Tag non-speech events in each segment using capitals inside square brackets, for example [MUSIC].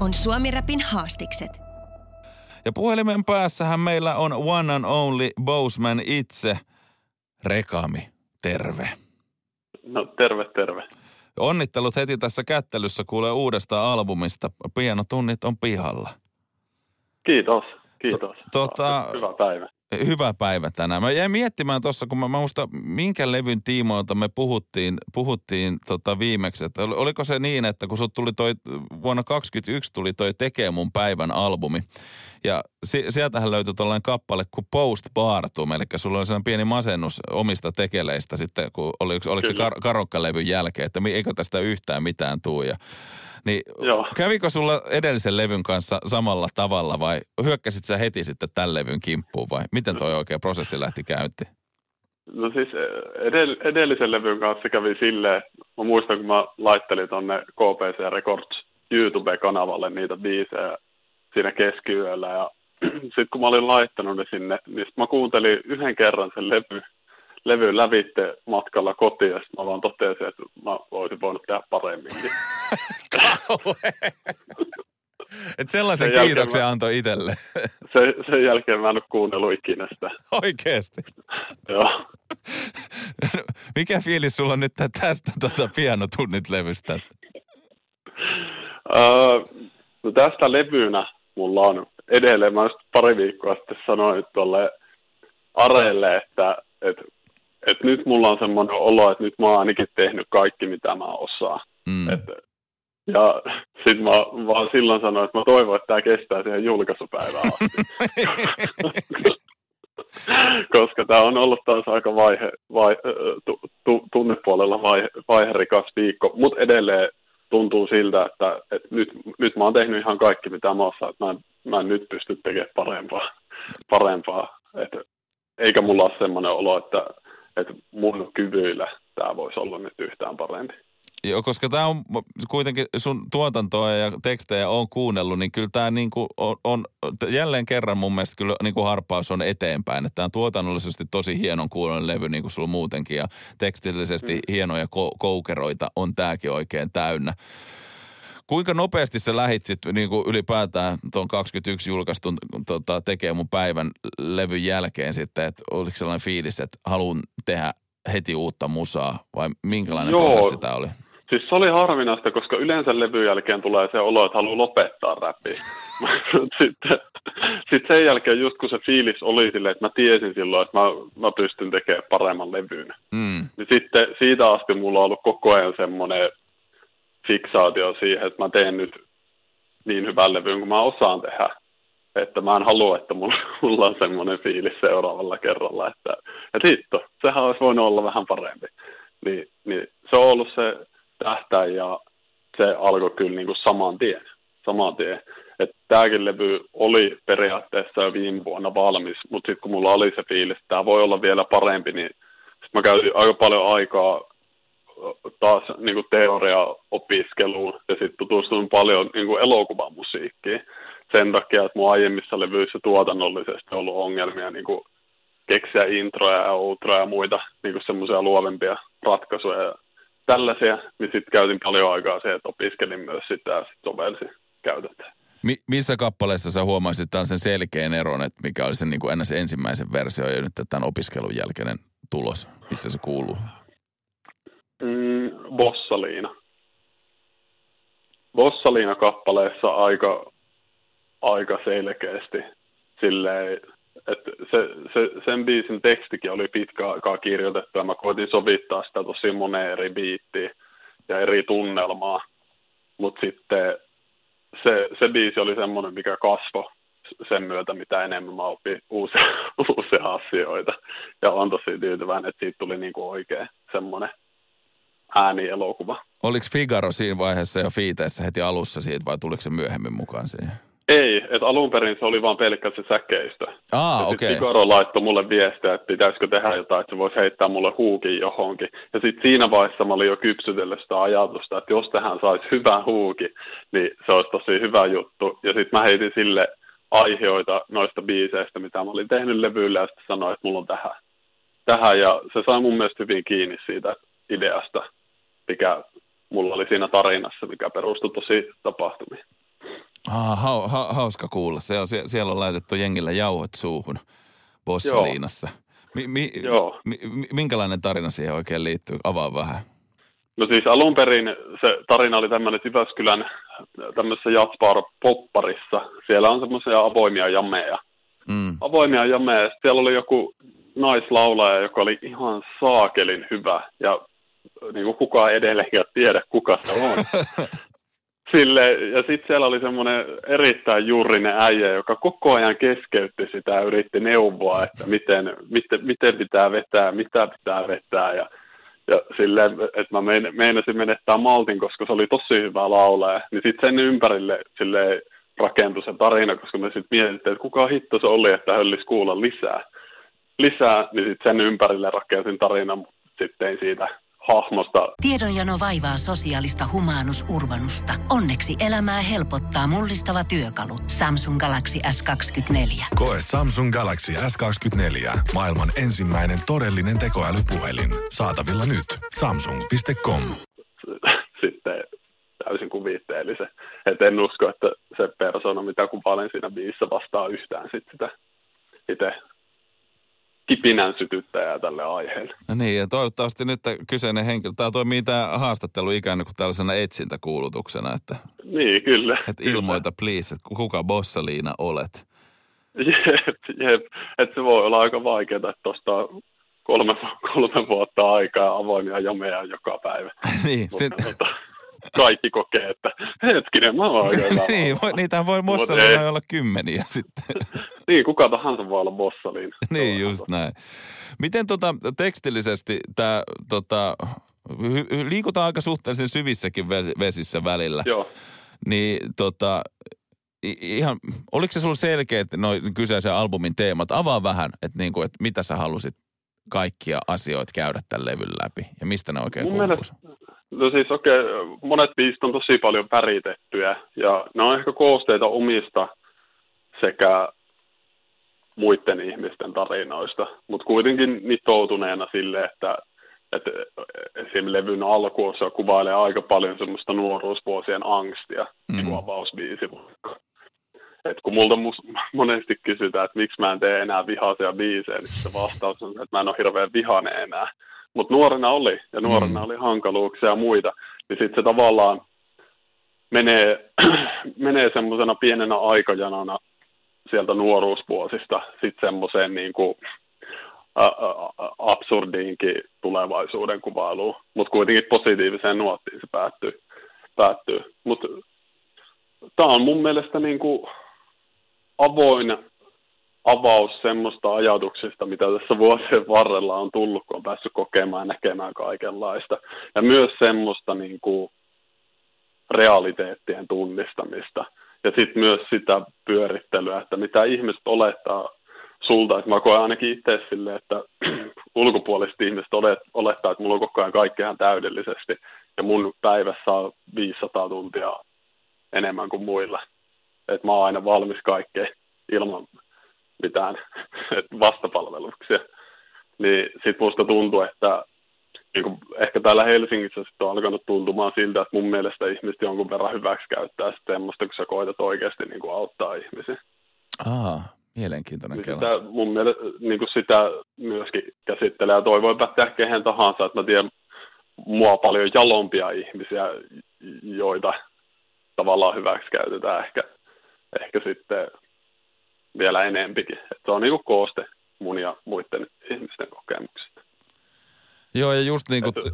on Suomi Rapin haastikset. Ja puhelimen päässähän meillä on one and only Boseman itse, Rekami. Terve. No terve, terve. Onnittelut heti tässä kättelyssä kuulee uudesta albumista. Pienotunnit on pihalla. Kiitos, kiitos. tota- Hyvä päivä. Hyvä päivä tänään. Mä jäin miettimään tuossa, kun mä, mä muista, minkä levyn tiimoilta me puhuttiin, puhuttiin tota viimeksi. Että ol- oliko se niin, että kun sut tuli toi, vuonna 2021 tuli toi Tekee mun päivän albumi. Ja si- sieltähän löytyi tällainen kappale kuin Postpartum, eli sulla oli sellainen pieni masennus omista tekeleistä sitten, kun oli, oliko se Kyllä. kar- karokkalevyn jälkeen, että eikö tästä yhtään mitään tuu. Ja, niin Joo. kävikö sulla edellisen levyn kanssa samalla tavalla vai hyökkäsit sä heti sitten tämän levyn kimppuun vai miten toi oikea prosessi lähti käyntiin? No siis edell- edellisen levyn kanssa kävi silleen, mä muistan kun mä laittelin tonne KPC Records YouTube-kanavalle niitä biisejä siinä keskiyöllä ja [CLEARS THROAT] sitten kun mä olin laittanut ne sinne, niin mä kuuntelin yhden kerran sen levy, levy lävitte matkalla kotiin ja sit mä vaan totesin, että mä olisin voinut tehdä paremminkin. Et sellaisen Sen kiitoksen mä- antoi itselle. Se, sen jälkeen mä en ole kuunnellut ikinä sitä. Oikeesti. Joo. Mikä fiilis sulla on nyt tästä tota pianotunnit levystä? Öö, no tästä levynä mulla on edelleen, mä just pari viikkoa sitten sanoin tuolle Arelle, että et, et nyt mulla on semmoinen olo, että nyt mä oon ainakin tehnyt kaikki, mitä mä osaan. Mm. Et, ja sitten mä vaan silloin sanoin, että mä toivon, että tämä kestää siihen julkaisupäivään asti. [LAUGHS] Koska tämä on ollut taas aika vaihe, vai, tu, tu, tunnepuolella vaihe, vaiherikas viikko, mutta edelleen tuntuu siltä, että, että nyt, nyt mä oon tehnyt ihan kaikki, mitä mä osaan, että mä en, mä en nyt pysty tekemään parempaa. parempaa. Et, eikä mulla ole semmoinen olo, että, että mun kyvyillä tämä voisi olla nyt yhtään parempi. Joo, koska tämä on kuitenkin sun tuotantoa ja tekstejä on kuunnellut, niin kyllä tämä niinku on, on, jälleen kerran mun mielestä kyllä niinku harppaus on eteenpäin. Että tämä on tuotannollisesti tosi hienon kuulonen levy, niin kuin sulla muutenkin, ja tekstillisesti mm. hienoja ko- koukeroita on tämäkin oikein täynnä. Kuinka nopeasti sä lähit sit niin kuin ylipäätään tuon 21 julkaistun tota, tekee mun päivän levyn jälkeen sitten, että oliko sellainen fiilis, että haluan tehdä heti uutta musaa vai minkälainen Joo. prosessi tämä oli? Siis se oli harvinaista, koska yleensä levyn jälkeen tulee se olo, että haluaa lopettaa räppiä. [LAUGHS] sitten, sitten sen jälkeen just kun se fiilis oli silleen, että mä tiesin silloin, että mä, mä pystyn tekemään paremman levyn. Mm. Niin sitten siitä asti mulla on ollut koko ajan semmoinen fiksaatio siihen, että mä teen nyt niin hyvän levyn kuin mä osaan tehdä. Että mä en halua, että mulla, [LAUGHS] mulla on semmoinen fiilis seuraavalla kerralla, että, että hitto, sehän olisi voinut olla vähän parempi. Niin, niin se on ollut se tähtäin ja se alkoi kyllä niin kuin saman tien. Saman tien. Että tämäkin levy oli periaatteessa jo viime vuonna valmis, mutta sitten kun mulla oli se fiilis, että tämä voi olla vielä parempi, niin sit mä käytin aika paljon aikaa taas niin kuin teoria-opiskeluun ja sitten tutustuin paljon niin kuin elokuvamusiikkiin. Sen takia, että mun aiemmissa levyissä tuotannollisesti on ollut ongelmia niin kuin keksiä introja ja outroja ja muita niin semmoisia luovempia ratkaisuja ja tällaisia, niin sitten käytin paljon aikaa siihen, että opiskelin myös sitä ja sitten sovelsin käytäntöön. Mi- missä kappaleessa sä huomasit sen selkeän eron, että mikä oli sen niin ensimmäisen versio ja nyt tämän opiskelun jälkeinen tulos? Missä se kuuluu? Bossaliina. Bossaliina-kappaleessa aika, aika selkeästi silleen, että se, se, sen biisin tekstikin oli pitkä aikaa kirjoitettu ja mä koitin sovittaa sitä tosi moneen eri biittiin ja eri tunnelmaa. Mutta sitten se, se biisi oli semmoinen, mikä kasvoi sen myötä, mitä enemmän mä opin uusia, [LAUGHS] uusia asioita. Ja on tosi tyytyväinen, että siitä tuli niinku oikein semmoinen äänielokuva. Oliko Figaro siinä vaiheessa jo fiiteessä heti alussa siitä vai tuliko se myöhemmin mukaan siihen? Ei, että alun perin se oli vaan pelkkä se säkeistö. Aa, okei. Okay. Figaro laittoi mulle viestiä, että pitäisikö tehdä jotain, että se voisi heittää mulle huukin johonkin. Ja sitten siinä vaiheessa mä olin jo kypsytellyt sitä ajatusta, että jos tähän saisi hyvän huuki, niin se olisi tosi hyvä juttu. Ja sitten mä heitin sille aiheita noista biiseistä, mitä mä olin tehnyt levyllä, ja sitten sanoin, että mulla on tähän. tähän. Ja se sai mun mielestä hyvin kiinni siitä ideasta, mikä mulla oli siinä tarinassa, mikä perustui tosi tapahtumiin. Ah, ha, ha, hauska kuulla. Se on, siellä on laitettu jengillä jauhot suuhun Bossaliinassa. Mi, mi, Joo. Mi, minkälainen tarina siihen oikein liittyy? Avaa vähän. No siis alun perin se tarina oli tämmöinen Jyväskylän tämmöisessä Jatsbar popparissa. Siellä on semmoisia avoimia jameja. Mm. Avoimia jameja. Siellä oli joku naislaulaja, joka oli ihan saakelin hyvä. Ja niin kuin kukaan edelleenkään tiedä, kuka se on. [LAUGHS] Sille, ja sitten siellä oli semmoinen erittäin juurinen äijä, joka koko ajan keskeytti sitä ja yritti neuvoa, että miten, miten, miten pitää vetää, mitä pitää vetää. Ja, ja silleen, että mä meinasin menettää maltin, koska se oli tosi hyvä laulaja. Niin sitten sen ympärille silleen, rakentui se tarina, koska me sitten mietittiin, että kuka hitto se oli, että höllis kuulla lisää. Lisää, niin sitten sen ympärille rakensin tarinan, mutta sitten siitä hahmosta. Tiedonjano vaivaa sosiaalista humanus urbanusta. Onneksi elämää helpottaa mullistava työkalu. Samsung Galaxy S24. Koe Samsung Galaxy S24. Maailman ensimmäinen todellinen tekoälypuhelin. Saatavilla nyt. Samsung.com. [LAUGHS] Sitten täysin kuvitteellisen. Et en usko, että se persona, mitä kuvailen siinä biisissä, vastaa yhtään sit sitä itse kipinän sytyttäjää tälle aiheelle. No niin, ja toivottavasti nyt kyseinen henkilö, tämä toimii tämä haastattelu ikään kuin tällaisena etsintäkuulutuksena, että... Niin, kyllä. Että ilmoita please, että kuka Bossaliina olet. Jep, jep. Että se voi olla aika vaikeaa, että tuosta kolme, kolme vuotta aikaa avoimia jameja joka päivä. [LAUGHS] niin. Mutta, sit... kaikki kokee, että hetkinen, mä oon aika [LAUGHS] Niin, voi, niitä voi Bossaliina olla kymmeniä sitten. [LAUGHS] niin, kuka tahansa voi olla Bossaliina. [LAUGHS] niin, just näin. Miten tota, tekstillisesti tämä, tota, liikutaan aika suhteellisen syvissäkin vesissä välillä. Joo. Niin tota, ihan, oliko se sulla selkeä, että noin kyseisen albumin teemat? Avaa vähän, että, niinku, että mitä sä halusit kaikkia asioita käydä tämän levyn läpi ja mistä ne oikein Mun mielestä, No siis okei, okay, monet biisit on tosi paljon väritettyjä ja ne on ehkä koosteita omista sekä muiden ihmisten tarinoista, mutta kuitenkin nitoutuneena sille, että, että esim. levyn alkuosa kuvailee aika paljon semmoista nuoruusvuosien angstia, mm. niin kuin avausbiisi vaikka. Et kun multa mus- monesti kysytään, että miksi mä en tee enää vihaisia biisejä, niin se vastaus on, että mä en ole hirveän vihane enää. Mutta nuorena oli, ja nuorena mm. oli hankaluuksia ja muita, niin sitten se tavallaan menee, [CLEARS THROAT] menee semmoisena pienenä aikajanana sieltä nuoruusvuosista sitten semmoiseen niin kuin, absurdiinkin tulevaisuuden kuvailuun, mutta kuitenkin positiiviseen nuottiin se päättyy. päättyy. Mutta tämä on mun mielestä niin kuin avoin avaus semmoista ajatuksista, mitä tässä vuosien varrella on tullut, kun on päässyt kokemaan ja näkemään kaikenlaista. Ja myös semmoista niin kuin realiteettien tunnistamista. Ja sitten myös sitä pyörittelyä, että mitä ihmiset olettaa sulta. Että mä koen ainakin itse sille, että [CLEARS THROAT] ulkopuoliset ihmiset olettaa, että mulla on koko ajan kaikki ihan täydellisesti. Ja mun päivässä on 500 tuntia enemmän kuin muilla. Että mä oon aina valmis kaikkeen ilman mitään [LAUGHS] vastapalveluksia. Niin sit musta tuntuu, että niin kuin ehkä täällä Helsingissä sit on alkanut tuntumaan siltä, että mun mielestä ihmiset jonkun verran hyväksi käyttää sitten semmoista, kun sä koetat oikeasti niin kuin auttaa ihmisiä. Aa, mielenkiintoinen niin sitä, mun mielestä niin kuin sitä myöskin käsittelee ja toi voi päteä kehen tahansa, että mä tiedän mua paljon jalompia ihmisiä, joita tavallaan hyväksi käytetään ehkä, ehkä sitten vielä enempikin. Et se on niin kuin kooste mun ja muiden ihmisten kokemuksista. Joo, ja just niin kuin Et...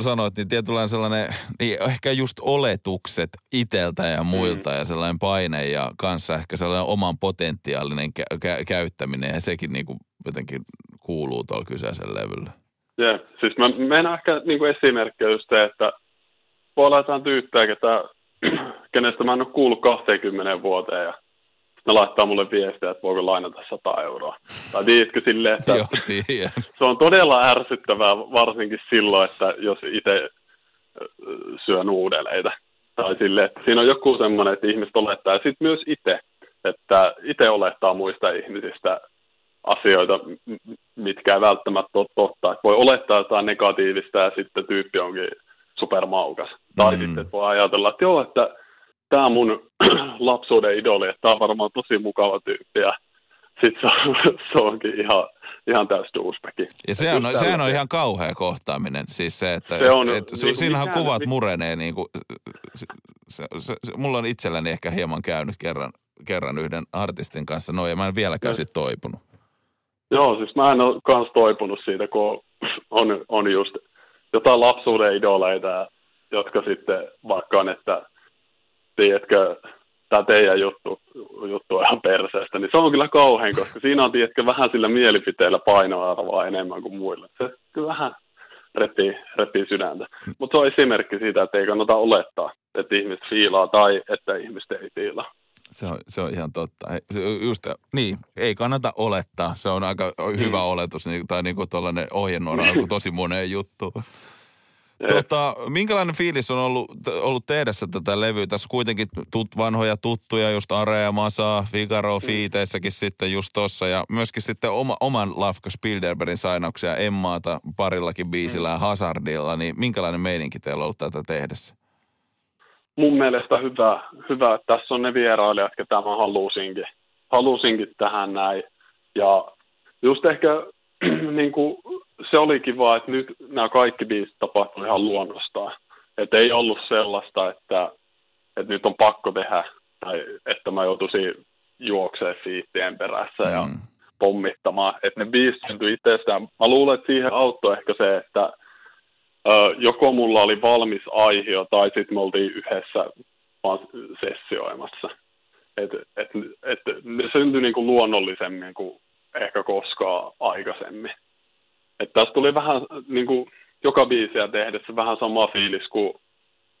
sanoit, niin tietynlainen sellainen, niin ehkä just oletukset iteltä ja muilta mm. ja sellainen paine ja kanssa ehkä sellainen oman potentiaalinen kä- kä- käyttäminen ja sekin niin kuin jotenkin kuuluu tuolla kyseisen levyllä. Jep. Siis mä menen ehkä niin kuin esimerkkiä just se, että voi olla jotain tyyppejä, ketä, [CLEARS THROAT] kenestä mä en ole kuullut 20 vuoteen ja ne laittaa mulle viestiä, että voiko lainata 100 euroa. Tai tiedätkö silleen, että Joo, se on todella ärsyttävää varsinkin silloin, että jos itse syö nuudeleita. Tai sille, että siinä on joku semmoinen, että ihmiset olettaa, ja sitten myös itse, että itse olettaa muista ihmisistä asioita, mitkä ei välttämättä ole totta. Että voi olettaa jotain negatiivista ja sitten tyyppi onkin supermaukas. Tai Mm. sitten voi ajatella, että joo, että tämä on mun [CLEARS THROAT] lapsuuden idoli, että tämä on varmaan tosi mukava tyyppi. Ja sitten se, on, [LAUGHS] se onkin ihan, ihan täys douchebag. Ja sehän on, sehän on tällaisia. ihan kauhea kohtaaminen. Siis se, että Se on et, su, niinku siinähän mikään- kuvat murenee niin kuin, se, se, se, se, mulla on itselläni ehkä hieman käynyt kerran, kerran yhden artistin kanssa noin, ja mä en vieläkään sit toipunut. Joo, siis mä en ole kans toipunut siitä, kun on, on just jotain lapsuuden idoleita, jotka sitten vaikka on, että tiedätkö, tämä teidän juttu, juttu on ihan perseestä, niin se on kyllä kauhean, koska siinä on, tiedätkö, vähän sillä mielipiteellä painoarvoa enemmän kuin muilla. Se kyllä vähän repii, repii sydäntä. Mutta se on esimerkki siitä, että ei kannata olettaa, että ihmiset fiilaa tai että ihmiset ei fiilaa. Se on, se on ihan totta. Just, niin, ei kannata olettaa. Se on aika hyvä oletus, niin, tai niin kuin tuollainen ohjenuora, niin. tosi moneen juttuun. Tota, minkälainen fiilis on ollut, ollut tehdessä tätä levyä? Tässä kuitenkin tut, vanhoja tuttuja, just Area Masa, Figaro, Fiiteissäkin sitten just tossa. Ja myöskin sitten oma, oman Lafka Spielbergin sainauksia Emmaata parillakin biisillä ja Hazardilla. Niin minkälainen meininki teillä on ollut tätä tehdessä? mun mielestä hyvä, hyvä, että tässä on ne vierailijat, ketä mä halusinkin, halusinkin tähän näin. Ja just ehkä [CLEARS THROAT] niin kuin, se oli kiva, että nyt nämä kaikki biisit tapahtui ihan luonnostaan. Että ei ollut sellaista, että, että nyt on pakko tehdä, tai että mä joutuisin juokseen fiittien perässä ja Mm. pommittamaan. Että ne biisit syntyi itsestään. Mä luulen, että siihen auttoi ehkä se, että ö, joko mulla oli valmis aihio tai sitten me oltiin yhdessä vaan sessioimassa. Et, et, et, ne syntyi niinku luonnollisemmin kuin ehkä koskaan aikaisemmin. Et tässä tuli vähän niinku, joka biisiä tehdessä vähän sama fiilis kuin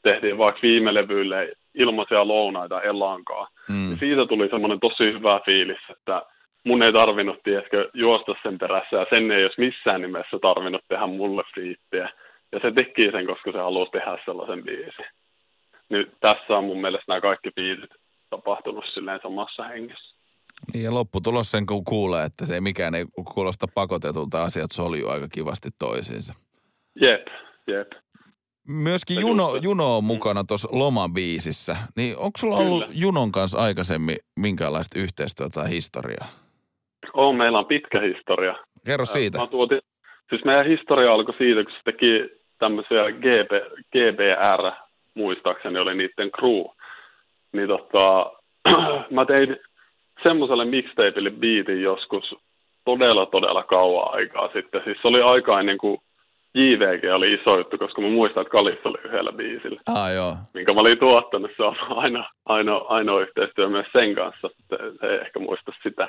tehtiin vaikka viime levyille ilmaisia lounaita Elankaa. Mm. Ja siitä tuli semmoinen tosi hyvä fiilis, että mun ei tarvinnut, tiedätkö, juosta sen perässä, ja sen ei olisi missään nimessä tarvinnut tehdä mulle fiittiä. Ja se teki sen, koska se halusi tehdä sellaisen biisin. Nyt tässä on mun mielestä nämä kaikki biisit tapahtunut silleen samassa hengessä. Niin ja lopputulos sen kun kuulee, että se ei mikään ei kuulosta pakotetulta, asiat soljuu aika kivasti toisiinsa. Jep, jep. Myöskin Juno, just- Juno on mukana tuossa Lomabiisissä. Niin onko sulla ollut Kyllä. Junon kanssa aikaisemmin minkäänlaista yhteistyötä tai historiaa? On, meillä on pitkä historia. Kerro siitä. Mä tuotin, siis meidän historia alkoi siitä, kun se teki tämmöisiä GB, GBR, muistaakseni oli niiden crew. Niin tota, [CLEARS THROAT] mä tein semmoiselle mixtapeille biitin joskus todella, todella kauan aikaa sitten. Siis se oli aika ennen kuin JVG oli iso juttu, koska mä muistan, että Kalis oli yhdellä biisillä, Ah joo. minkä mä olin tuottanut. Se on aina, ainoa, ainoa yhteistyö myös sen kanssa. Se, ei ehkä muista sitä.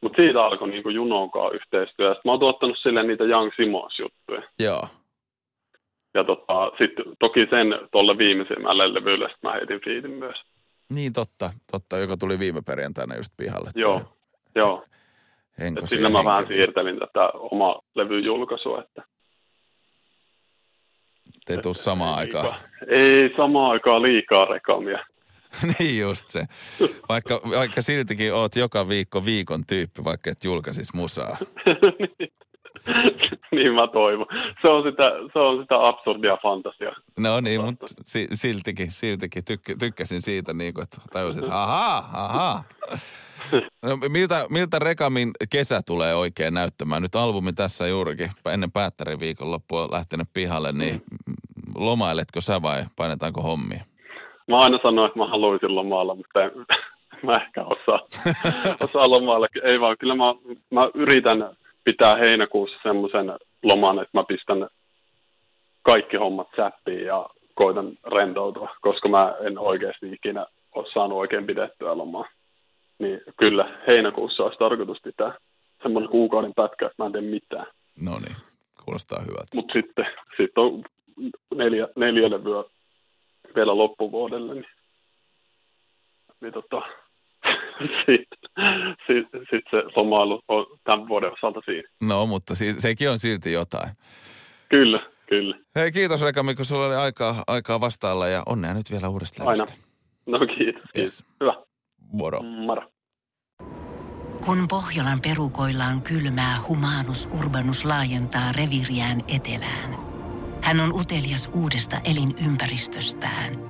Mutta siitä alkoi niinku Junon kanssa yhteistyö. Sitten mä oon tuottanut sille niitä Young Simons-juttuja. Joo. Ja tota, sitten toki sen tuolle viimeisimmälle levylle sit mä heitin fiitin myös. Niin totta, totta, joka tuli viime perjantaina just pihalle. Joo, joo. Henko Et sillä mä vähän siirtelin tätä oma levyn julkaisua. Että Te tuu samaan aikaan. Ei samaan aikaan liikaa rekamia. [LAUGHS] niin just se. Vaikka, vaikka siltikin oot joka viikko viikon tyyppi, vaikka et julkaisis musaa. [LAUGHS] niin [LAUGHS] mä toivon. Se on sitä, se on sitä absurdia fantasiaa. No niin, mutta si- siltikin, siltikin tykk- tykkäsin siitä, niin kuin, että tajusin, että ahaa, ahaa. [LAUGHS] No, miltä, miltä Rekamin kesä tulee oikein näyttämään? Nyt albumi tässä juurikin ennen päättärin viikonloppua on lähtenyt pihalle, niin mm. lomailetko sä vai painetaanko hommia? Mä aina sanoin, että mä haluaisin lomailla, mutta en, [LAUGHS] mä ehkä osaa, osaa lomailla. Ei vaan, kyllä mä, mä yritän pitää heinäkuussa semmoisen loman, että mä pistän kaikki hommat säppiin ja koitan rentoutua, koska mä en oikeasti ikinä ole saanut oikein pidettyä lomaa. Niin kyllä, heinäkuussa olisi tarkoitus pitää semmoinen kuukauden pätkä, että mä en tee mitään. No niin, kuulostaa hyvältä. Mutta sitten sit on neljä, neljä levyä vielä loppuvuodelle, niin, niin tota, [LAUGHS] sitten sit, se lomailu on tämän vuoden osalta siinä. No, mutta si- sekin on silti jotain. Kyllä, kyllä. Hei, kiitos Rekami, kun sulla oli aikaa, aikaa vastailla ja onnea nyt vielä uudesta Aina. No kiitos, kiitos. Yes. Hyvä. Moro. Moro. Kun Pohjolan perukoillaan kylmää, humanus urbanus laajentaa reviriään etelään. Hän on utelias uudesta elinympäristöstään.